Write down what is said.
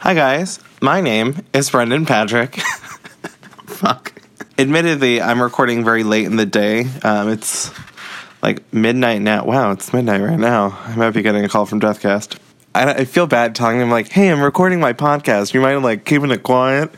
Hi, guys. My name is Brendan Patrick. Fuck. Admittedly, I'm recording very late in the day. Um, it's like midnight now. Wow, it's midnight right now. I might be getting a call from Deathcast. I, I feel bad telling them, like, hey, I'm recording my podcast. You mind, like, keeping it quiet?